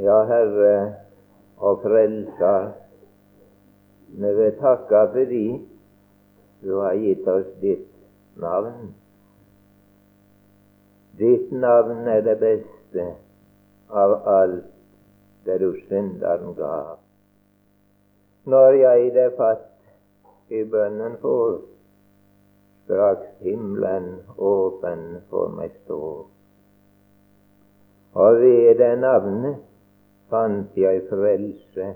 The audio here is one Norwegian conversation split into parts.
Ja, Herre og Frelser, vi vil takke fordi du har gitt oss ditt navn. Ditt navn er det beste av alt det du synderen gav. Når jeg det fatt i bønnen får, straks himmelen åpen for meg står. Og ved det navnet fant jeg frelse,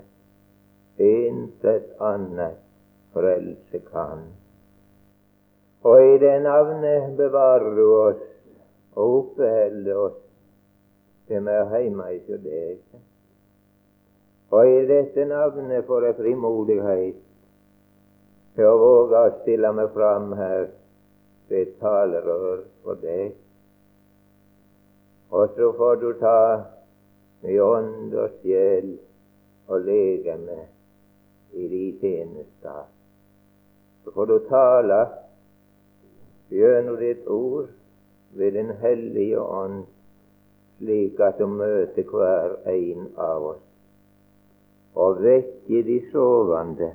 intet annet frelse kan. Og i det navnet bevarer du oss og oppholder oss som er hjemme hos deg. Og i dette navnet får jeg frimodighet til å våge å stille meg fram her ved talerør for deg. Og så får du ta min ånd og sjel og legeme i de tjenester. Så får du tale gjennom ditt ord ved Den hellige ånd, slik at du møter hver en av oss og vekke de sovende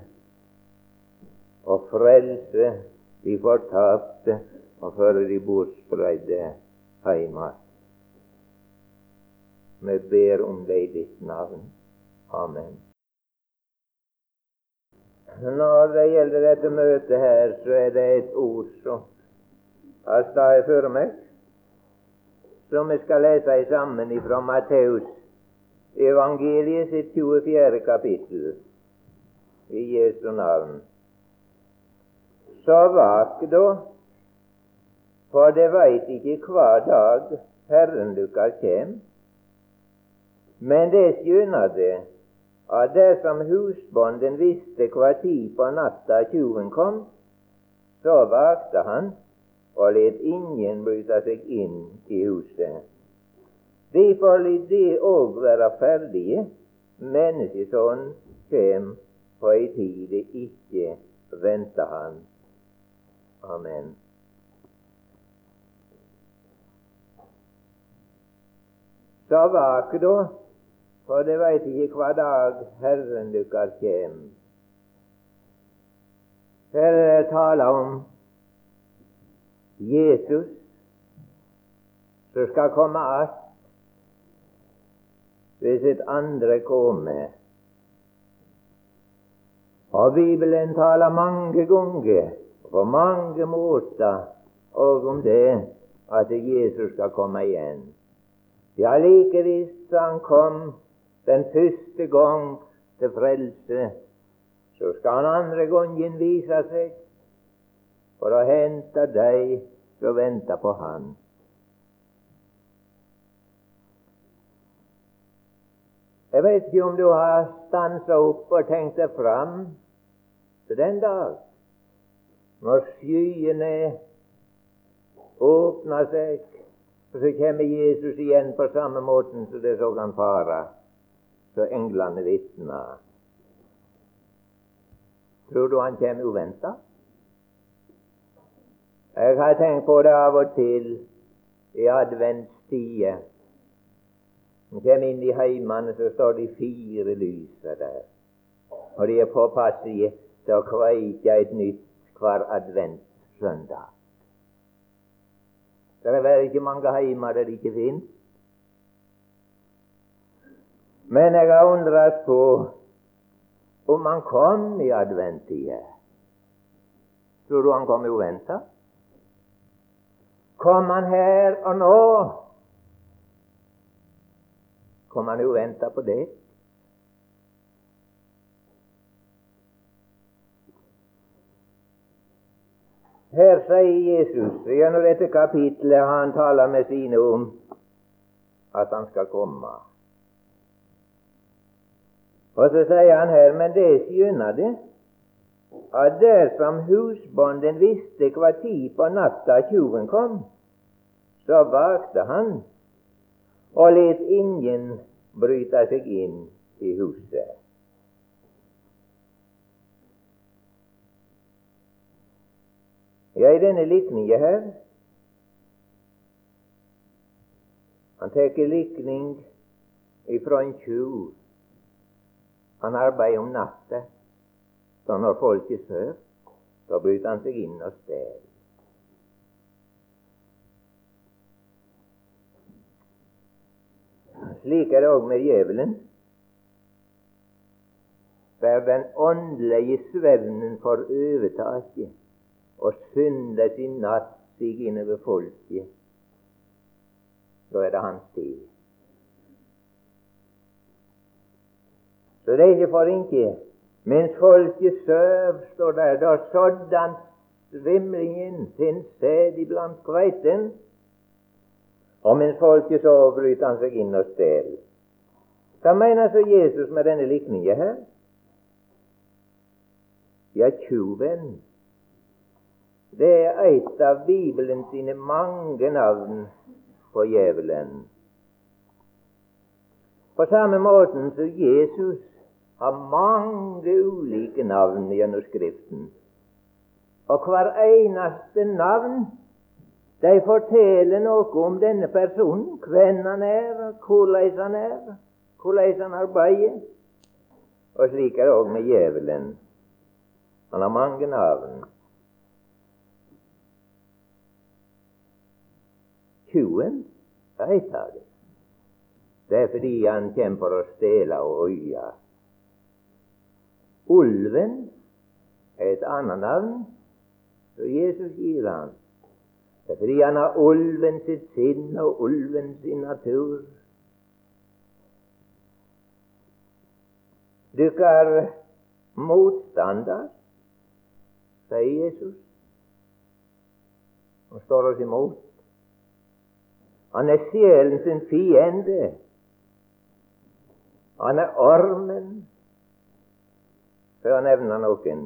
og frelse de fortapte og føre de bortspredde igjen. Vi ber om det i ditt navn. Amen. Når det gjelder dette møtet her, så er det et ord som har stått for meg, som vi skal lese sammen fra Matteus evangeliet sitt 24. kapittel i Jesu navn. Så vak da, for det veit ikke hva dag Herren dukkar kjem. Men det skjønner det at dersom husbonden visste hva tid på natta tjuven kom, så vakte han og let ingen bryte seg inn i huset. Derfor vil det òg være ferdige. Menneskesønnen kjem på ei tid det ikke venter han. Amen. Så vak da, for det veit ikke hva dag Herren dykkar kjem. Her er tale om Jesus som skal komme att ved sitt andre komme. Og Bibelen taler mange ganger på mange måter og om det at Jesus skal komme igjen. Ja, like visst han kom den første gang til frelse, så skal han andre gangen vise seg for å hente deg som venter på Han. Jeg vet ikke om du har stansa opp og tenkt deg fram til den dag når skyene åpner seg, og så kommer Jesus igjen på samme måten som det så han fara, så englene vitner. Tror du han kommer uventa? Jeg har tenkt på det av og til i adventstida. Når kommer inn i heimene, så står de fire lysa der. Og de er påpasselige til å kveike et nytt hver adventssøndag. Det er vel ikke mange heimer der det ikke finnes. Men jeg har undret på om han kom i adventtida. Tror du han kom uventa? Kom han her og nå? Kom han uventa på det? Her sier Jesus gjennom dette kapitlet han taler med sine om at han skal komme. Og så sier han her, men det skjønner det, at dersom husbonden visste hva tid på natta tjuven kom, så vakte han og let ingen bryte seg inn i huset. Ja, i denne likninga her Han tar likning ifra en tjuv. Han arbeider om natta. Så når folket sover, da bryter han seg inn og stjeler. Slik er det òg med djevelen. Der den åndelige svevnen får overtaket, og synda sin natt inn innover folket, da er det hans tid. Så ikke for ikke. Mens folket søv, står der, da sådde han svimlingen sin sted iblant kveiten. Og mens folket sov, bryter han seg inn og stjeler. Hva mener så Jesus med denne likningen her? Ja, tjuven. Det er et av Bibelen sine mange navn på djevelen. På samme måten som Jesus har mange ulike navn gjennom Skriften. Og hver eneste navn de forteller noe om denne personen, hvem han er, hvordan han er, hvordan han arbeider. Og slik er det òg med djevelen. Han har mange navn. Tjuven er av dem. Det er fordi han kommer for å stjele og øye. Ulven er et annet navn som Jesus gir ham. Det er fordi han har ulven sitt sinn og ulven sin natur. Dukker motstander, sier Jesus. Han står oss imot. Han er sjelen sin fiende. Han er ormen, for å nevne noen.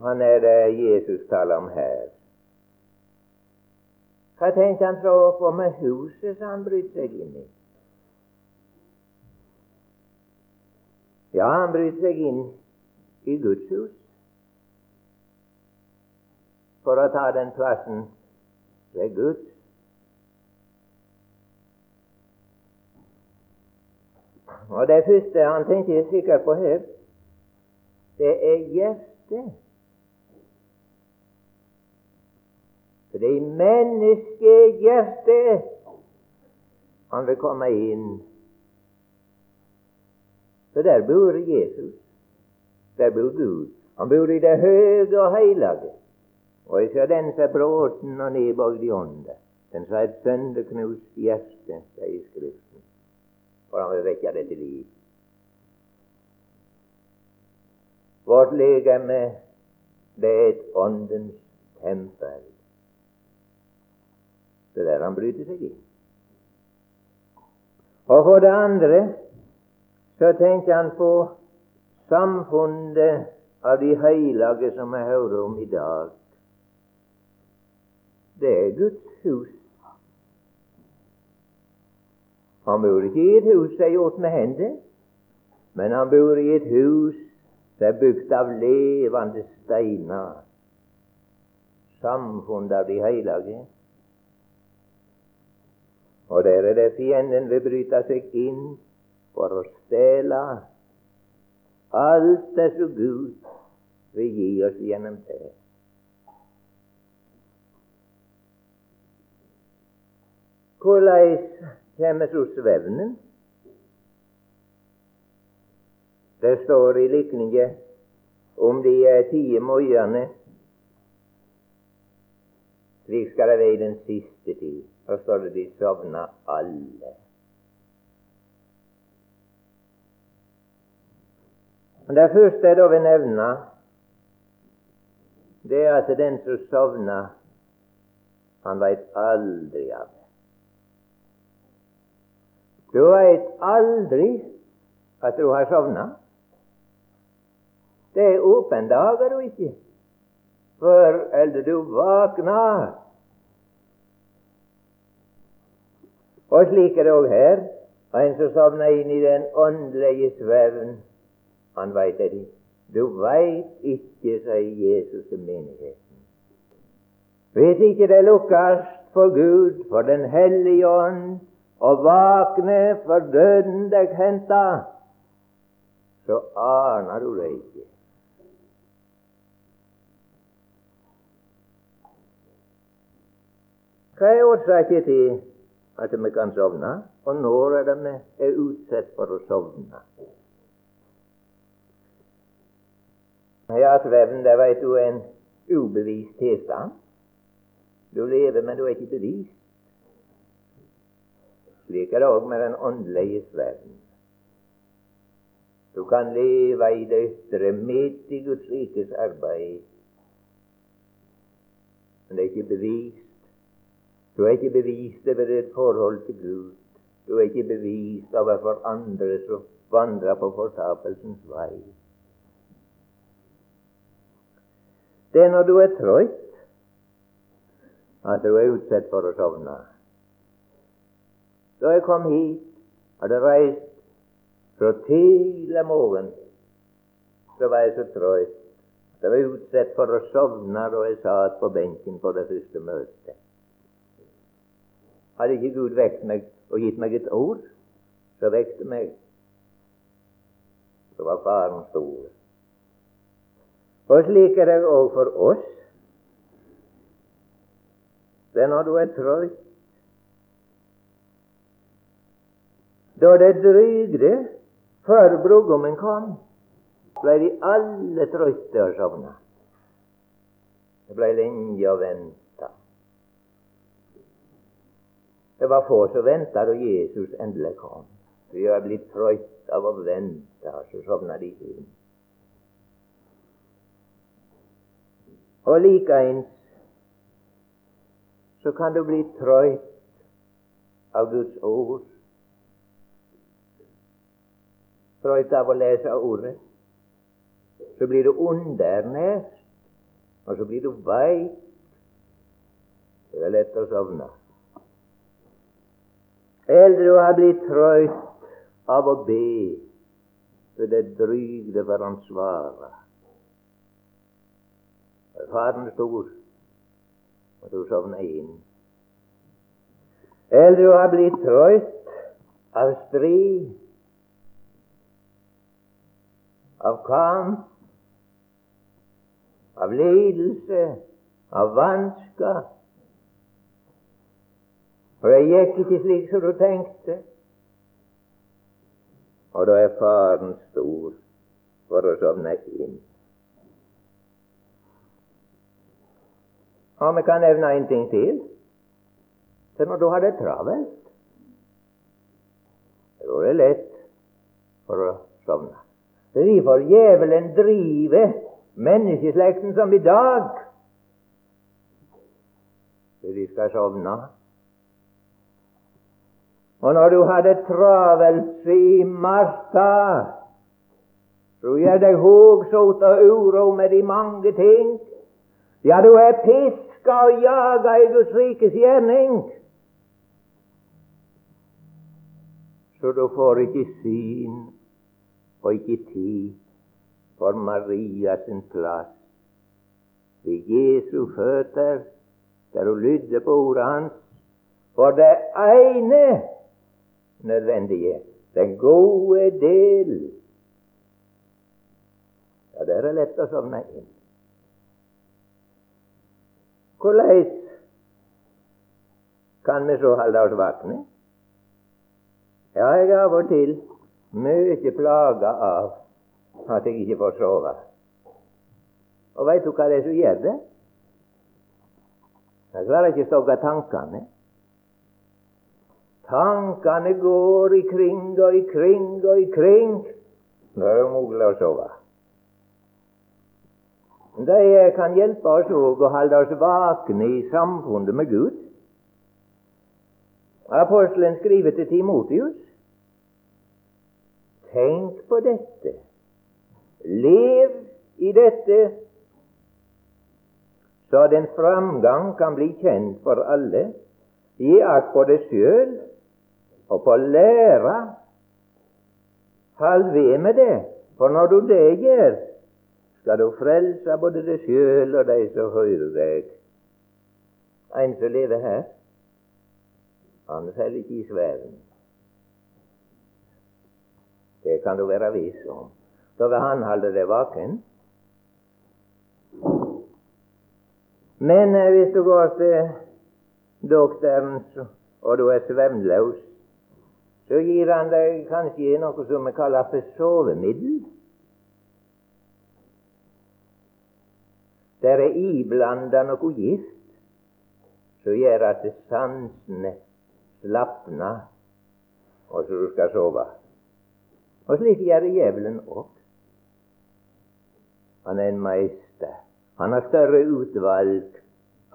Han er det Jesus taler om her. Hva tenkte han på med huset som han brøt seg inn i? Ja, han brøt seg inn i Guds hus for å ta den plassen ved Guds. Og det første han tenker sikkert på her, det er hjertet. For det er i menneskehjertet han vil komme inn. Så der bor Jesus. Der bor Gud. Han bor i det høye og hellige. Og ser den som er bråten og nedbøyd i ånda. Den som har et sønderknust hjerte, sier Skriften. For han vil vekke det til liv. Vårt legeme, det er et åndens tempel. Det er der han bryter seg inn. Og for det andre så tenker han på samfunnet av de hellige som vi hører om i dag. Det er Guds hus. Han bor ikke i et hus som er gjort med hender, men han bor i et hus som er bygd av levende steiner. Samfunnet av de hellige. Og der er det fienden vil bryte seg inn for å stjele alt det som Gud vil gi oss gjennom det. Hvordan kommer så svevnen? Det står i likningen om de ti moiene. Slik skal det være i den siste tid. Da står det de sovna alle. Det første jeg da vil nevne, det er at den som sovner, han veit aldri av det. Du veit aldri at du har sovna. Det er åpen dag, er du ikke før eller du våkner. Og slik er det òg her. En som sovner inn i den åndelige svevn, han veit det ikke. Du veit ikke, sier Jesus til menigheten. Hvis ikke det lukkes for Gud, for Den hellige ånd og våkne for døden deg henta, så aner du det ikke. Hva er årsaken til at vi kan sovne, og når er det vi er utsatt for å sovne? Ja, svevn, det veit du, er en ubevist tilstand. Du lever, men du er ikke bevist. Slik er det òg med den åndelige svevnen. Du kan leve i det ytre midt i Guds rikes arbeid, men det er ikke bevist. Du er ikke bevist over ditt forhold til Gud. Du er ikke bevist overfor andre som vandrer på fortapelsens vei. Det er når du er trøtt, at du er utsatt for å sovne. Da jeg kom hit, hadde reist fra tidlig morgen, så var jeg så trøtt. Jeg var utsatt for å sovne da jeg satt på benken på det første møtet. Hadde ikke Gud vekt meg og gitt meg et ord, så vekte meg. Så var faren stor. Og slik er det òg for oss. Det er når du er trøtt. Da det drygde før brudgommen kom, ble de alle trøtte og sovna. Det ble lenge å vente. Det var få som venta da Jesus endelig kom. De har blitt trøtt av å vente, så sovna de inn. Og likeens så kan du bli trøtt av Guds ord. Trøtt av å lese Ordet. Så blir du undernært, og så blir du veit. Det er lett å sovne. Eller du har blitt trøtt av å be, så det drygde for han svarer. Faren stor, og du sovner inn. Eller du har blitt trøtt av strid, av kamp, av lidelse, av vansker. For det gikk ikke slik som du tenkte. Og da er faren stor for å sovne inn. Og vi kan nevne en ting til. For når du har det travelt, da er det lett for å sovne. Det er derfor djevelen driver menneskeslekten som i dag. For de skal sovne. Og når du har det travelt i Marta, så gjør deg hogsot og uro med de mange ting. Ja, du er piska og jaga i Guds rikes gjerning. Så du får ikke syn og ikke tid for Maria sin plass ved Jesu føtter, der hun lydde på ordet hans, for det ene nødvendige, den gode del. Ja, det er lett å sovne inn. Hvordan kan vi så holde oss våkne? Ja, jeg av og til mye plaga av at jeg ikke får sove. Og veit du hva det er som gjør det? Jeg klarer ikke å stogge tankene. Tankene går ikring og ikring og ikring. Nå er det mulig å sove. De kan hjelpe oss òg å holde oss vakne i samfunnet med Gud. Apostelen skriver til Timotius Tenk på dette. Lev i dette, så den framgang kan bli kjent for alle. i at på sjøl og på læra. Fall ved med det, for når du det gjør, skal du frelse både deg sjøl og de som hører deg. En som lever her, Han faller ikke i sverden. Det kan du være viss om. Da vil han holde deg vaken. Men eh, hvis du går til doktoren og du er svevnløs, så gir han deg kanskje noe som vi kaller for sovemiddel. Der er iblanda noe gift som gjør at sansene slapner, og så du skal sove. Og slik gjør djevelen òg. Han er en meister. Han har større utvalg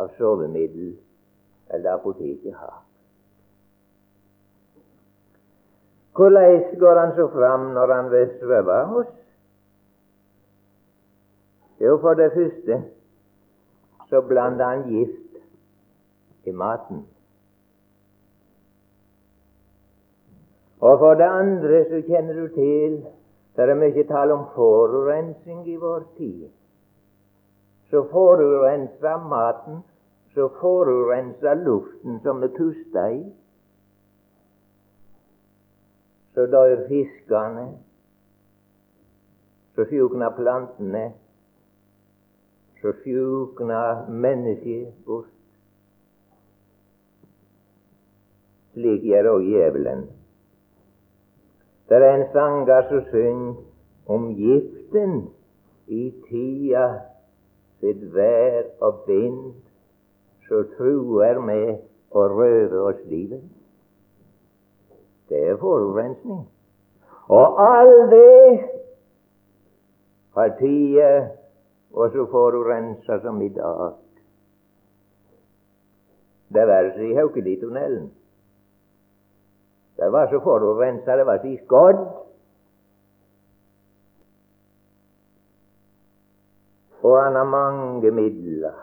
av sovemiddel enn det apoteket har. Hvordan går han så fram når han vil svøve oss? Jo, for det første så blander han gift i maten. Og for det andre så kjenner du til det er mye tall om forurensning i vår tid. Så forurenser maten, så forurenser luften som vi puster i. Så dør fiskene, så sjukner plantene, så sjukner mennesket bort. Slik gjør òg djevelen. Det er en sanger som synger om giften i tida sitt vær og vind, så truer med å røve oss livet. Det er forurensning. Og all det har tida også forurensa som i dag. Det verste i Haukelitunnelen. Det var så forurensa, det var så skodd. Og han har mange midler.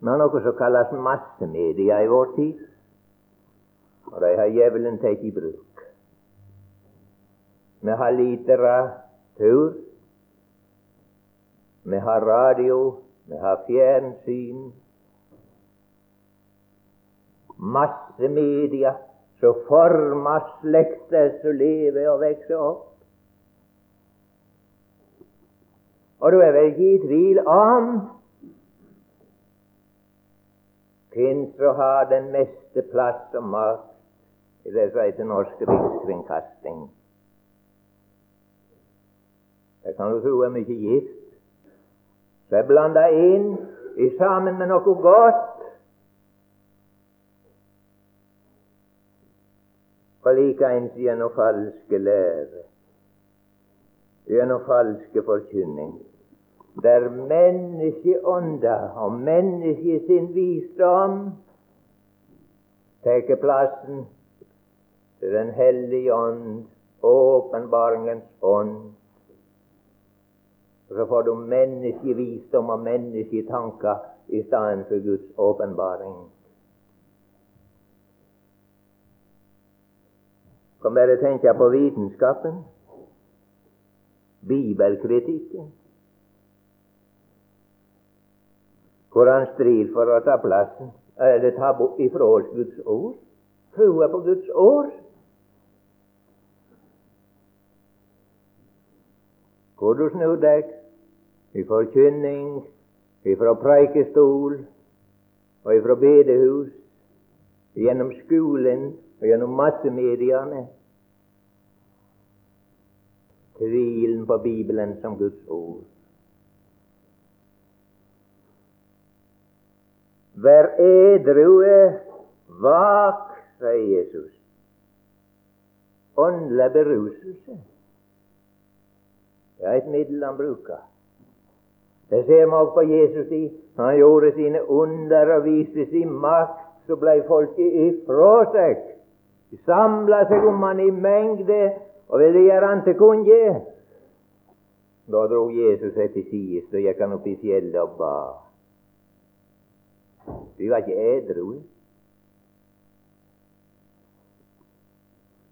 Vi har noe som kalles massemedia i vår tid. Og de har djevelen tatt i bruk. Vi har litteratur. Vi har radio. Vi har fjernsyn masse media som former slekter som lever og vokser opp. Og du er vel ikke i tvil om hvem som har den meste plass og makt i det som heter Norsk Rikskringkasting. Det kan du tro er mye gift. Så er blanda inn i sammen med noe godt og likeens gjennom falske lære, gjennom falske forkynning, der menneskeånda og mennesket sin visdom tar plassen til Den hellige ånd, åpenbaringens ånd. Så får du menneskevisdom og mennesketanker i stedet for Guds åpenbaring. Kan bare tenke på vitenskapen, bibelkritikken, hvor han strir for å ta plassen, eller ta ifra oss Guds ord. Troa på Guds ord. Hvor du snur deg i forkynning, ifra preikestol og ifra bedehus, gjennom skolen og gjennom massemediene tvilen på Bibelen som Guds ord. Vær edrue, vak, sier Jesus. Åndelig beruselse det er et middel han bruker. Det ser vi også på Jesus i. Han gjorde sine under og viste sin makt, så ble folket ifra seg. De samla seg om han i mengde og ville gjøre han til konge. Da dro Jesus seg til side, så gikk han opp i fjellet og ba. De var ikke edru.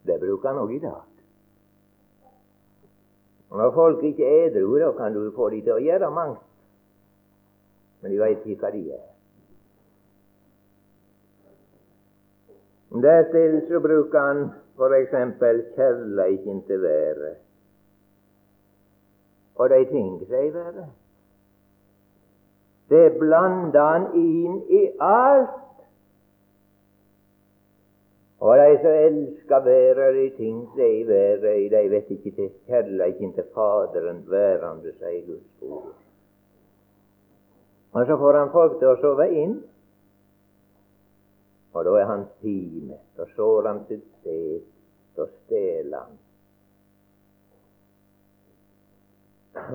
Det bruker han òg i dag. Og Når folk ikke er edru, da kan du få dem til å gjøre mangt. Men de veit ikke hva de er. Dertil så bruker han f.eks. kjærleiken til været. Og de ting de været. Det blanda han inn i alt. Og de som elsker været, de ting de været, de vet ikke til kjærleiken til Faderen værende, sier Guds ord. Og så får han folk til å sove inn. Og da er han time. Da sår han sitt sted. Da stjeler han.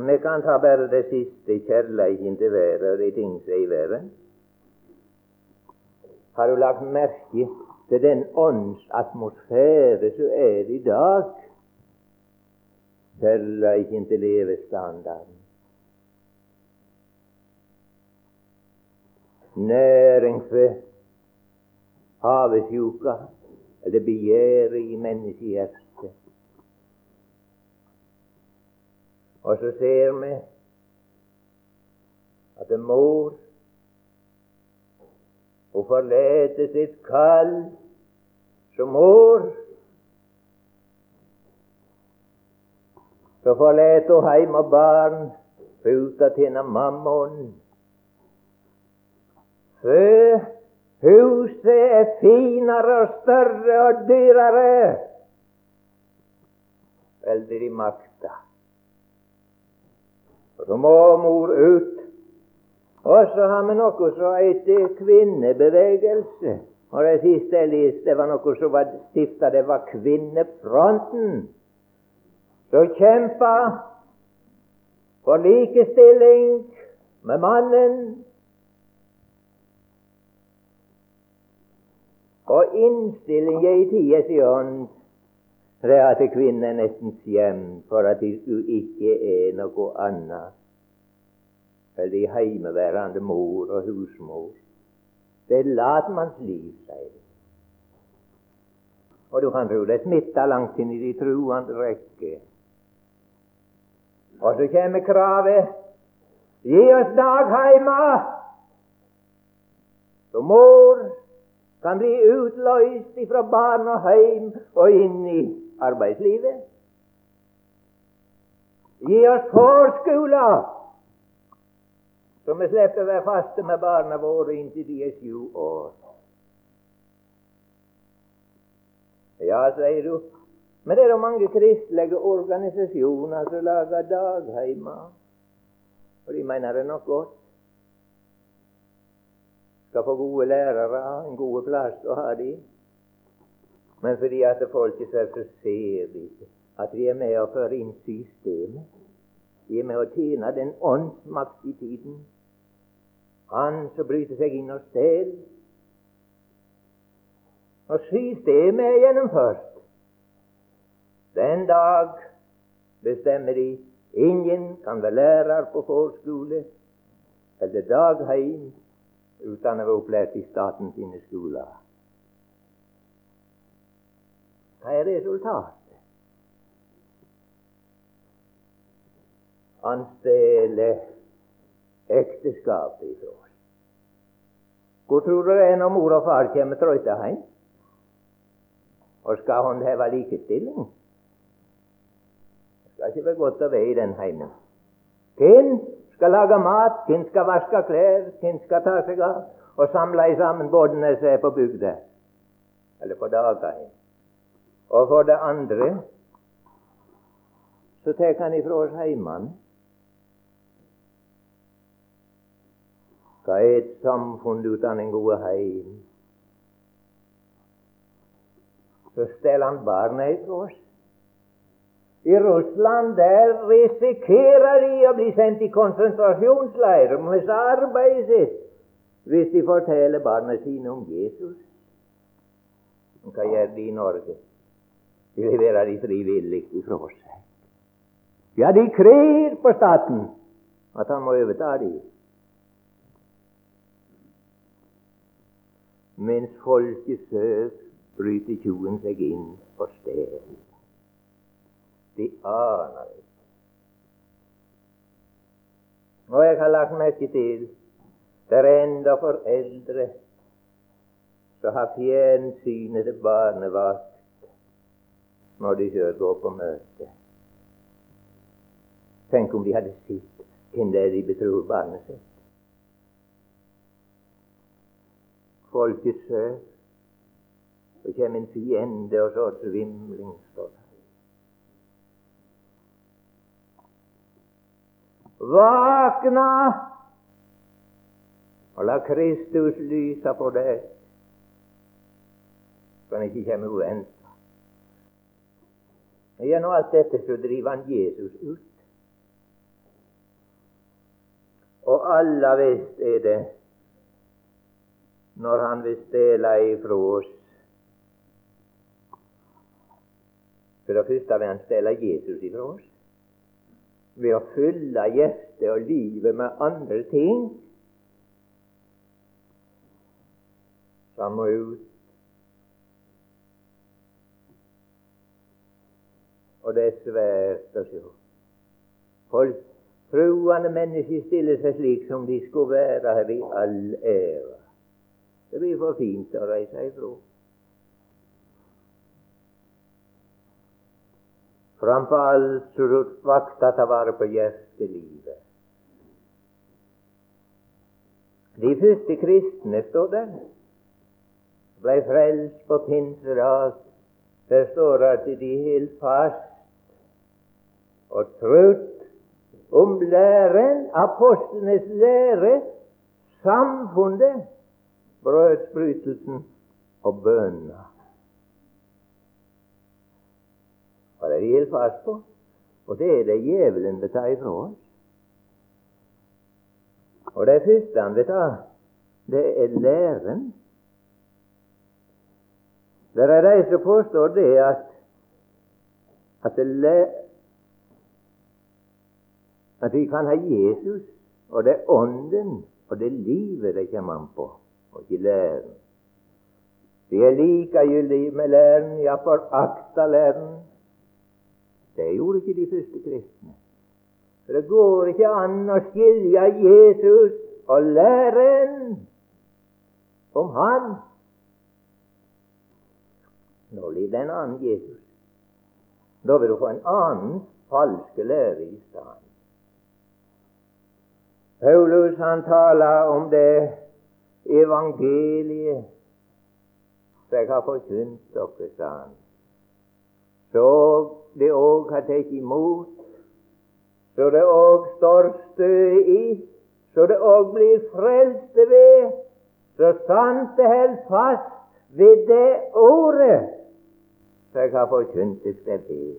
Vi kan ta bare det siste kjærleiken til været og de ting som er i været. Har du lagt merke til den åndsatmosfære som er i dag? Kjærleiken til levestandarden. Næring for havesjuka eller begjæret i menneskehjertet. Og så ser vi at en mor hun forlater sitt kall som mor. Så forlater hun heim og barn ut av mammon. For Huset er finere og større og dyrere. Veldig makta. Og så må mor ut. Og så har vi noe som heter kvinnebevegelse. Og det siste jeg leste, var noe som var stifta, det var Kvinnefronten. Som kjempa for likestilling med mannen Og innstillinga i tida si ånd det er at kvinnen er nesten skjemt for at hun ikke er noe annet enn de heimeværende mor og husmor. Det er latmannsliv, sier de. Og du kan tro det smitter langt inn i de truende rekker. Og så kommer kravet Gi oss dagheima! Så mor kan bli utløst fra barn og heim og inn i arbeidslivet. Gi oss forskoler, så vi slipper å være faste med barna våre inntil de er sju år. Ja, sier du, men det er mange kristelige organisasjoner som lager dagheimer, og de mener det nok godt skal få gode lærere, en god plass å ha de. Men fordi at folket ser, så ser de at vi er med å føre inn systemet. Vi er med å tjene den åndsmakt i tiden. Han som bryter seg inn og stjeler. Og systemet er gjennomført. Den dag bestemmer de ingen kan være lærer på forskole eller dagheim uten å være opplært i staten sine skoler. Hva er resultatet? Han stjeler ekteskapet ifra oss. Hvor tror du det er når mor og far kommer trøtte hjem og skal håndheve likestilling? Det skal ikke være godt å være i den heimen. Hvem skal lage mat, hvem skal vaske klær, hvem skal ta seg av og samle sammen båtene som er på bygda, eller på dagene. Og for det andre så tar han ifra oss heimene. Hva er et samfunn uten en god heim? Så steller han barna ifra oss. I Russland der risikerer de å bli sendt i konsentrasjonsleirer med arbeidet sitt hvis de forteller barna sine om Jesus. Hva gjør de i Norge? De leverer de frivillig ifra seg. Ja, de krer på staten at han må overta dem. Mens folket søk, bryter tjuven seg inn på stedet. De aner ikke. Og jeg har lagt merke til det er enda foreldre så har fjernsynet til barnevakt når de sjøl går på møte. Tenk om de hadde sett hvem det er de betror barnet sitt. Folket søker, så kommer en fiende, og så svimling står. Våkna og la Kristus lyse på deg, så han ikke kommer uventa. Gjennom alt dette så driver han Jesus ut. Og alle visst er det når han vil stjele ifra oss. For det første vil han stjele Jesus ifra oss ved å fylle hjertet og livet med andre ting Samme ut. Og det er svært å se. Folk, troende mennesker stiller seg slik som de skulle være her i all ære. Det blir for fint å reise ifra. Framfor alt vakta ta vare på hjertelivet. De første kristne, står der, ble frelst på pinsedag. Der står at de helt fast og trutt om læren, apostlenes lære, samfunnet, brødsbrytelsen og bønna. Er de helt fast på. Og det er det djevelen vil ta ifra oss. Og det første han vil ta, det er læren. Det er de som påstår det at at, det, at vi kan ha Jesus, og det er Ånden, og det livet det kommer an på, og ikke læren. Vi er likegyldige med læren, iallfall forakta læren. Det gjorde ikke de første kristne. For det går ikke an å skilje Jesus og læren om Han. Nå blir det en annen Jesus. Da vil du få en annen falske lære i stedet. Paulus han taler om det evangeliet som jeg har forkynt dere, sa han. Så det òg har tatt imot, så det òg står stø i, så det òg blir frelste ved, så sant det held fast ved det ordet som jeg har forkynt det ved.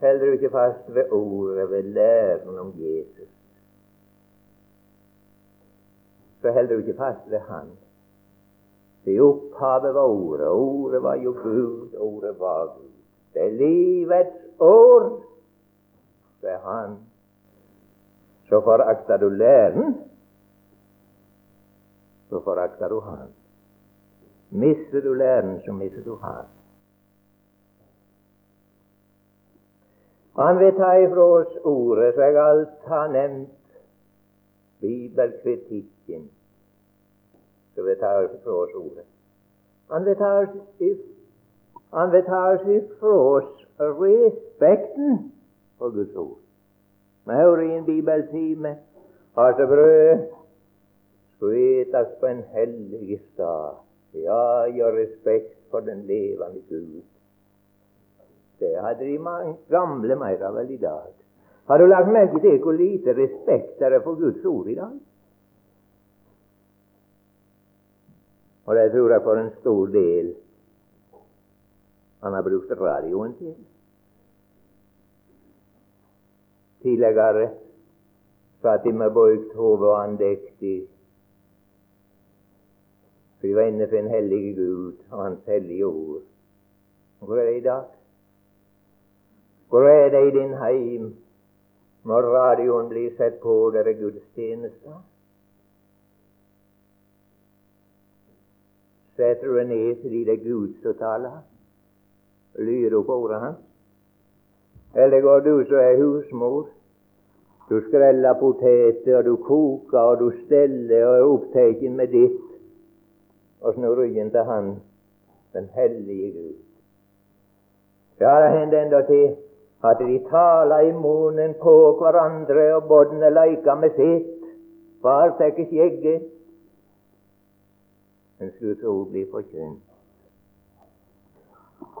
Holder du ikke fast ved ordet, ved læren om Jesus, så holder du ikke fast ved Han. I opphavet var Ordet, Ordet var jo Gud, Ordet var Gud. Det er livets år, det Han. Så forakter du læren, så forakter du Han. Mister du læren, så mister du Han. Han vil ta ifra oss ordet, som jeg alt har nevnt, bibelkritikken skal vi ta oss fra oss ordet. Han vil ta oss, han ifra oss respekten for Guds ord. Vi hører i en bibeltime at brød skulle etes på en hellig stad. Ja, gjør respekt for den levende Gud. Det hadde de gamle mer av vel i dag. Har du lagt merke til hvor lite respekt det er for Guds ord i dag? Og det tror jeg for en stor del han har brukt radioen til. Tidligere satt de med bøyd hode og andektig. For de var inne for en hellig Gud og Hans hellige ord. Hvor er det i dag? Hvor er det i din heim når radioen blir sett på der er gudstjenester? Setter du deg ned fordi det er Gud som taler. Lyder du på ordet hans? Eller går du som er husmor Du skreller poteter, og du koker, og du steller, og er opptatt med ditt, og snur ryggen til Han, den hellige Gud. Ja, det hender endatil at de taler i munnen på hverandre, og båndene leker med sitt. Far tar skjegget. Men Guds ord blir forkynt.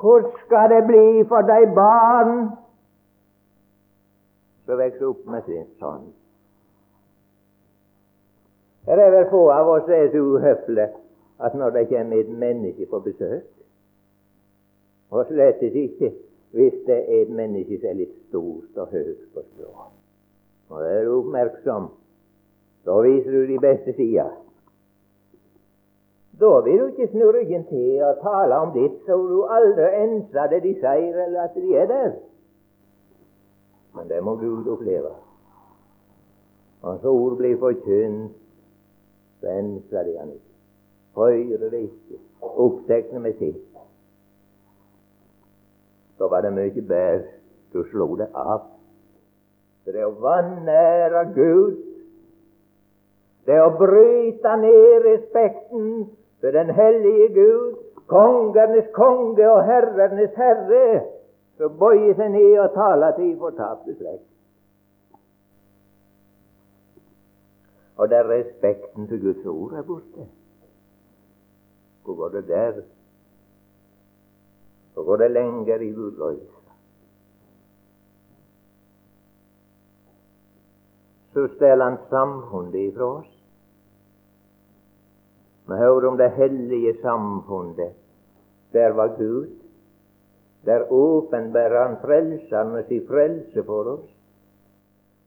Hvor skal det bli for de barn som vokser opp med sin sånn? Det er vel få av oss som er så uhøflige at når det kommer et menneske på besøk Og slett ikke hvis det er et menneske som er litt stort og høyt på strå. Og er du oppmerksom, da viser du de beste sider. Da vil du ikke snu ryggen til og tale om ditt så du aldri enser det de sier, eller at de er der. Men det må Gud oppleve. Hans ord blir forkynt, så enser de han ikke. Hører det ikke, opptatt med sitt. Så var det mye bedre du slo det av. Så det å vanære Gud, det å bryte ned respekten for den hellige Gud, kongernes konge og herrenes herre, så bøyer seg ned og taler til fortapte slekt. Og der respekten for Guds ord er borte. Hvor går det der? Så går det lenger i gudløysa. Så steller han samfunnet ifra oss. Vi hører om det hellige samfunnet. Der var Gud. Der åpenbærer Han Frelseren sin frelse for oss.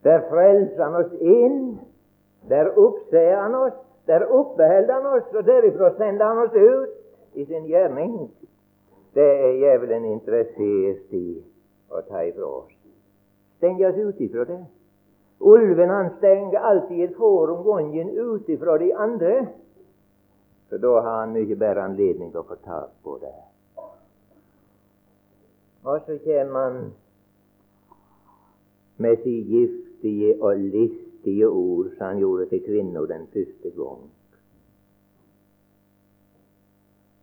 Der frelser Han oss inn. Der oppser Han oss. Der oppbeholder Han oss, og derifra sender Han oss ut i sin gjerning. Det er djevelen interessert i å ta ifra oss. Stenge oss ut ifra det. Ulven han stenger alltid et får om gangen ut ifra de andre. For da har han mye bedre anledning til å få tak på det. Og så kommer han med si giftige og listige ord som han gjorde til kvinna den første gang.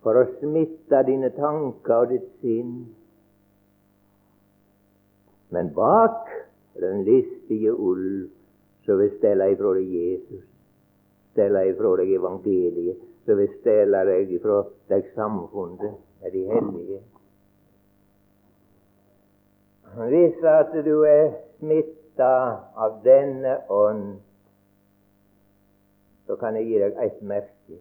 For å smitte dine tanker og ditt sinn. Men bak den listige ulv som vil stelle ifra deg Jesus, stelle ifra deg evangeliet, som vil stjele deg fra deg samfunnet med de hellige. Hvis at du er smitta av denne ånd, så kan jeg gi deg et merke.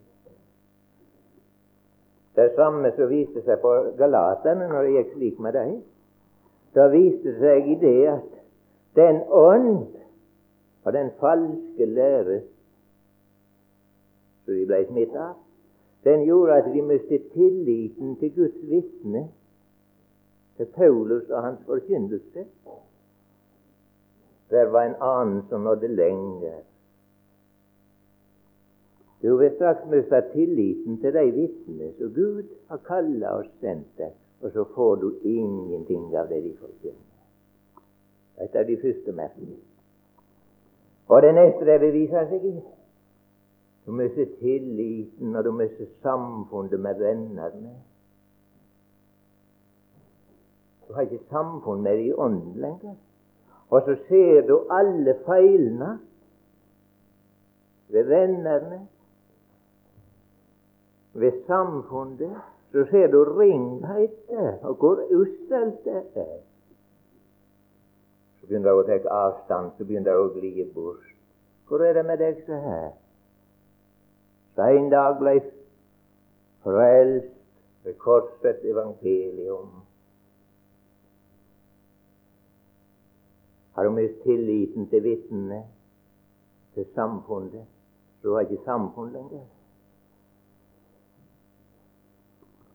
Det samme som viste seg på Galaterne når det gikk slik med dem. Da viste det seg i det at den ånd og den falske lære så de ble smitta. Den gjorde at vi mistet tilliten til Guds vitne, til Paulus og hans forkynnelse. Der var en annen som nådde lenger. Du vil straks miste tilliten til de vitnene som Gud har kalla og sendt deg, og så får du ingenting av det de forkynner. Et av de første merkene. Og det neste det beviser seg i du mister tilliten, og du mister samfunnet med vennene. Du har ikke samfunn med dem i ånden lenger. Og så ser du alle feilene ved vennene, ved samfunnet. Så ser du ringheten, og hvor usselt det er. Så begynner du å ta avstand, så begynner du å gli bort. Hvor er det med deg så her? Steindag ble frelst ved korsets evangelium. Har du mist tilliten til vitnene, til samfunnet, så har ikke samfunn lenger.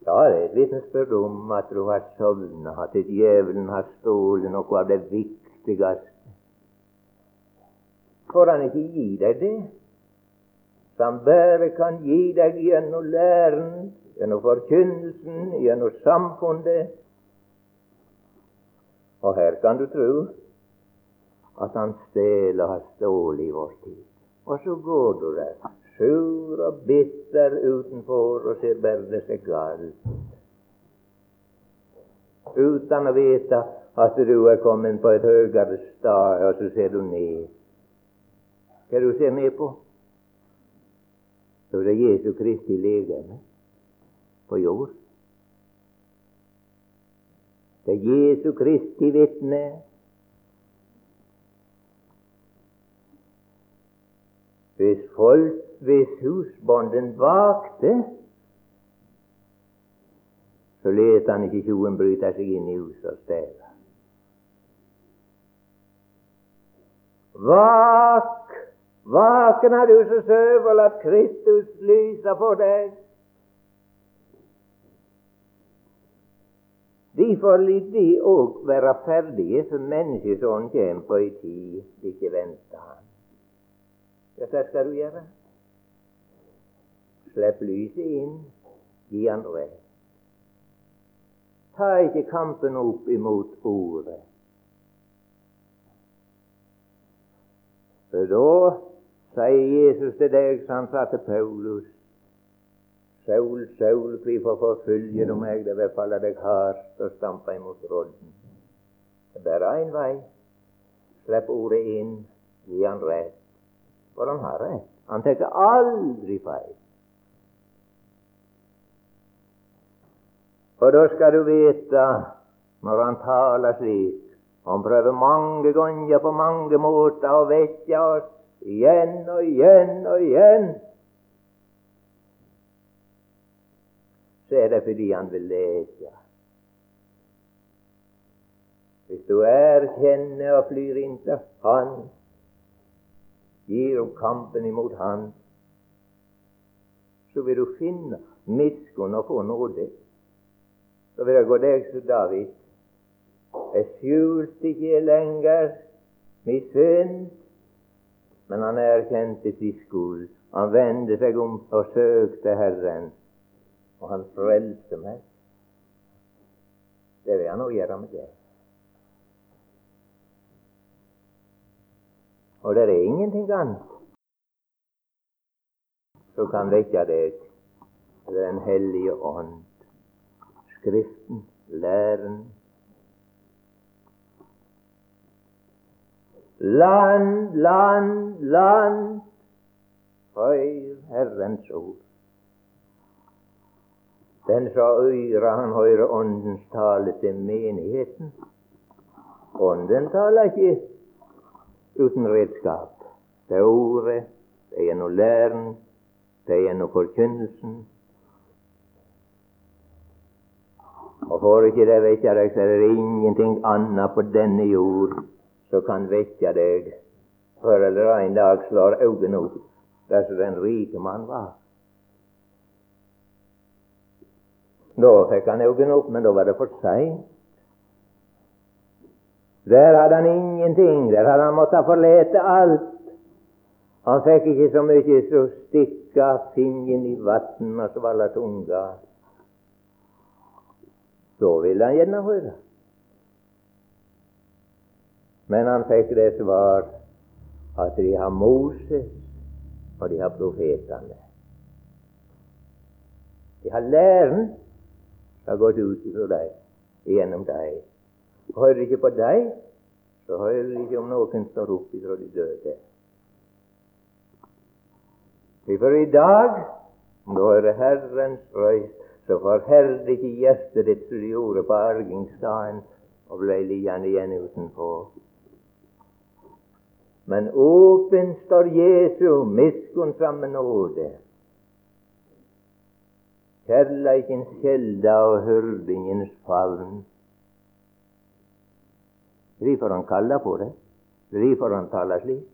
Ja, det er et vitnesbyrd om at du har sovna, at djevelen har stjålet noe av det viktigste. Får han ikke gi deg det? Som bare kan gi deg gjennom læren, gjennom forkynnelsen, gjennom samfunnet. Og her kan du tro at han stjeler har stål i vår tid. Og så går du der, sur og bitter utenfor og ser bare det seg galt. Uten å vite at du er kommet på et høyere sted, og så ser du ned. Hva du ser ned på? Så er Jesu Kristi legeme på jord. Det er Jesu Kristi vitne Hvis folk, hvis husbonden vakte, så let han ikke tjuven bryte seg inn i huset og stjele. Vak, vaken er du søv, og la Kristus lyse for deg. Derfor vil de òg være ferdige, som menneskesånden kommer på ei tid de ikke venter han. Hva skal du gjøre? Slipp lyset inn, gi han rett. Ta ikke kampen opp imot ordet. For da sier Jesus til deg som han sa til Paulus Saul, Saul, hvorfor forfølger du meg? Det vil falle deg hardt og stampe imot rodden. Det er bare én vei. Slipp ordet inn, gi han rett. For han har rett. Han tar aldri feil. Og da skal du vite, når han taler slik Han prøver mange ganger på mange måter å vekke oss igjen og igjen og igjen. Så er det fordi han vil leke. Hvis du erkjenner og flyr inn til Han gir opp kampen imot Han, så vil du finne miskunn og få nåde. Så vil jeg gå deg som David. Jeg skjulte ikke lenger min synd, men han erkjente sin skyld. Han vendte seg om og søkte Herren, og han frelste meg. Det vil han òg gjøre med deg. Og det er ingenting annet som kan vekke deg. Det Den hellige ånd, Skriften, læren. Land, land, land, Høyr Herrens ord. Den fra øyra han høyrer Åndens tale til menigheten. Ånden taler ikke uten redskap. Det er ordet, det er gjennom læren, det er gjennom forkynnelsen. Og får ikke det vet deg, så er det ingenting annet på denne jord som kan vekke deg før eller en dag slår øynene opp dersom den rike mann var. Da fikk han øynene opp, men da var det for seint. Der hadde han ingenting. Der hadde han måttet forlete alt. Han fikk ikke så mye som stikka fingeren i vann og svalga tunga. Da ville han gjerne høre. Men han fikk det svar at de har Moses, og de har profetene. De har læren som har gått ut fra deg, gjennom deg. Hører ikke på deg, så hører ikke om noen står opp ifra de døde. For i dag, om du hører Herrens røyst, så forherdet ikke hjertet ditt som du gjorde på argingsdagen og ble liggende igjen utenfor. Men åpen står Jesu miskunn fram med nåde. Kjærleikens kjelde og hyrdingens favn Derfor han kaller på det. Derfor han taler slik.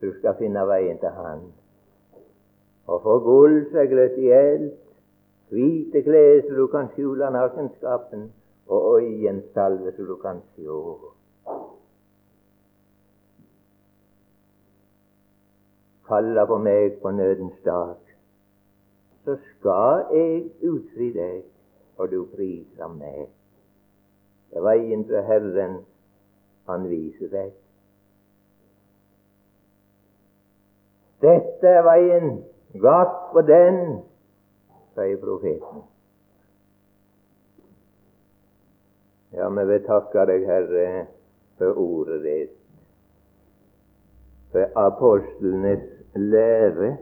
Du skal finne veien til Han. Og få gullseglet i eld, hvite klær så du kan skjule nakenskapen, og øyensalve så du kan sjå. kaller på meg på nødens dag, så skal jeg utfri deg, og du priser meg. Det er veien til Herren han viser deg. Dette er veien, gatt på den, sier profeten. Ja, vi vil takke deg, Herre, for ordet ditt. For apostlenes lære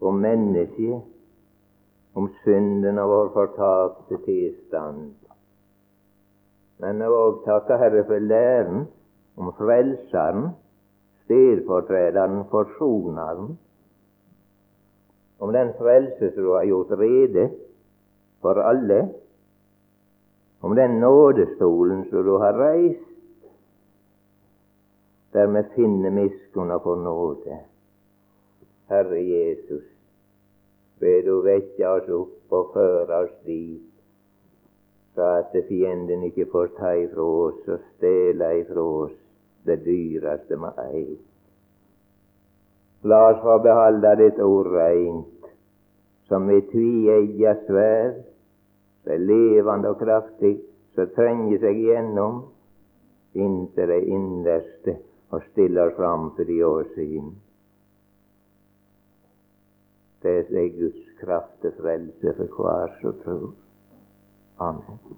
om mennesket, om synden og vår fortapte tilstand. Men jeg òg takke Herre for læren om Frelseren, stedfortrederen, forsoneren, om den frelse som du har gjort rede for alle, om den nådestolen som du har reist, der vi finner miskunn og får nåde. Herre Jesus, be du vekke oss opp og føre oss dit, så at fienden ikke får ta ifra oss og stjele ifra oss det dyreste vi eier. La oss få beholde ditt ord reint, som et tviegga sverd, det levende og kraftig, som trenger seg igjennom inntil det innerste og stiller fram for de åsyn. Det er Guds kraft til frelse for hver som tror. Amen.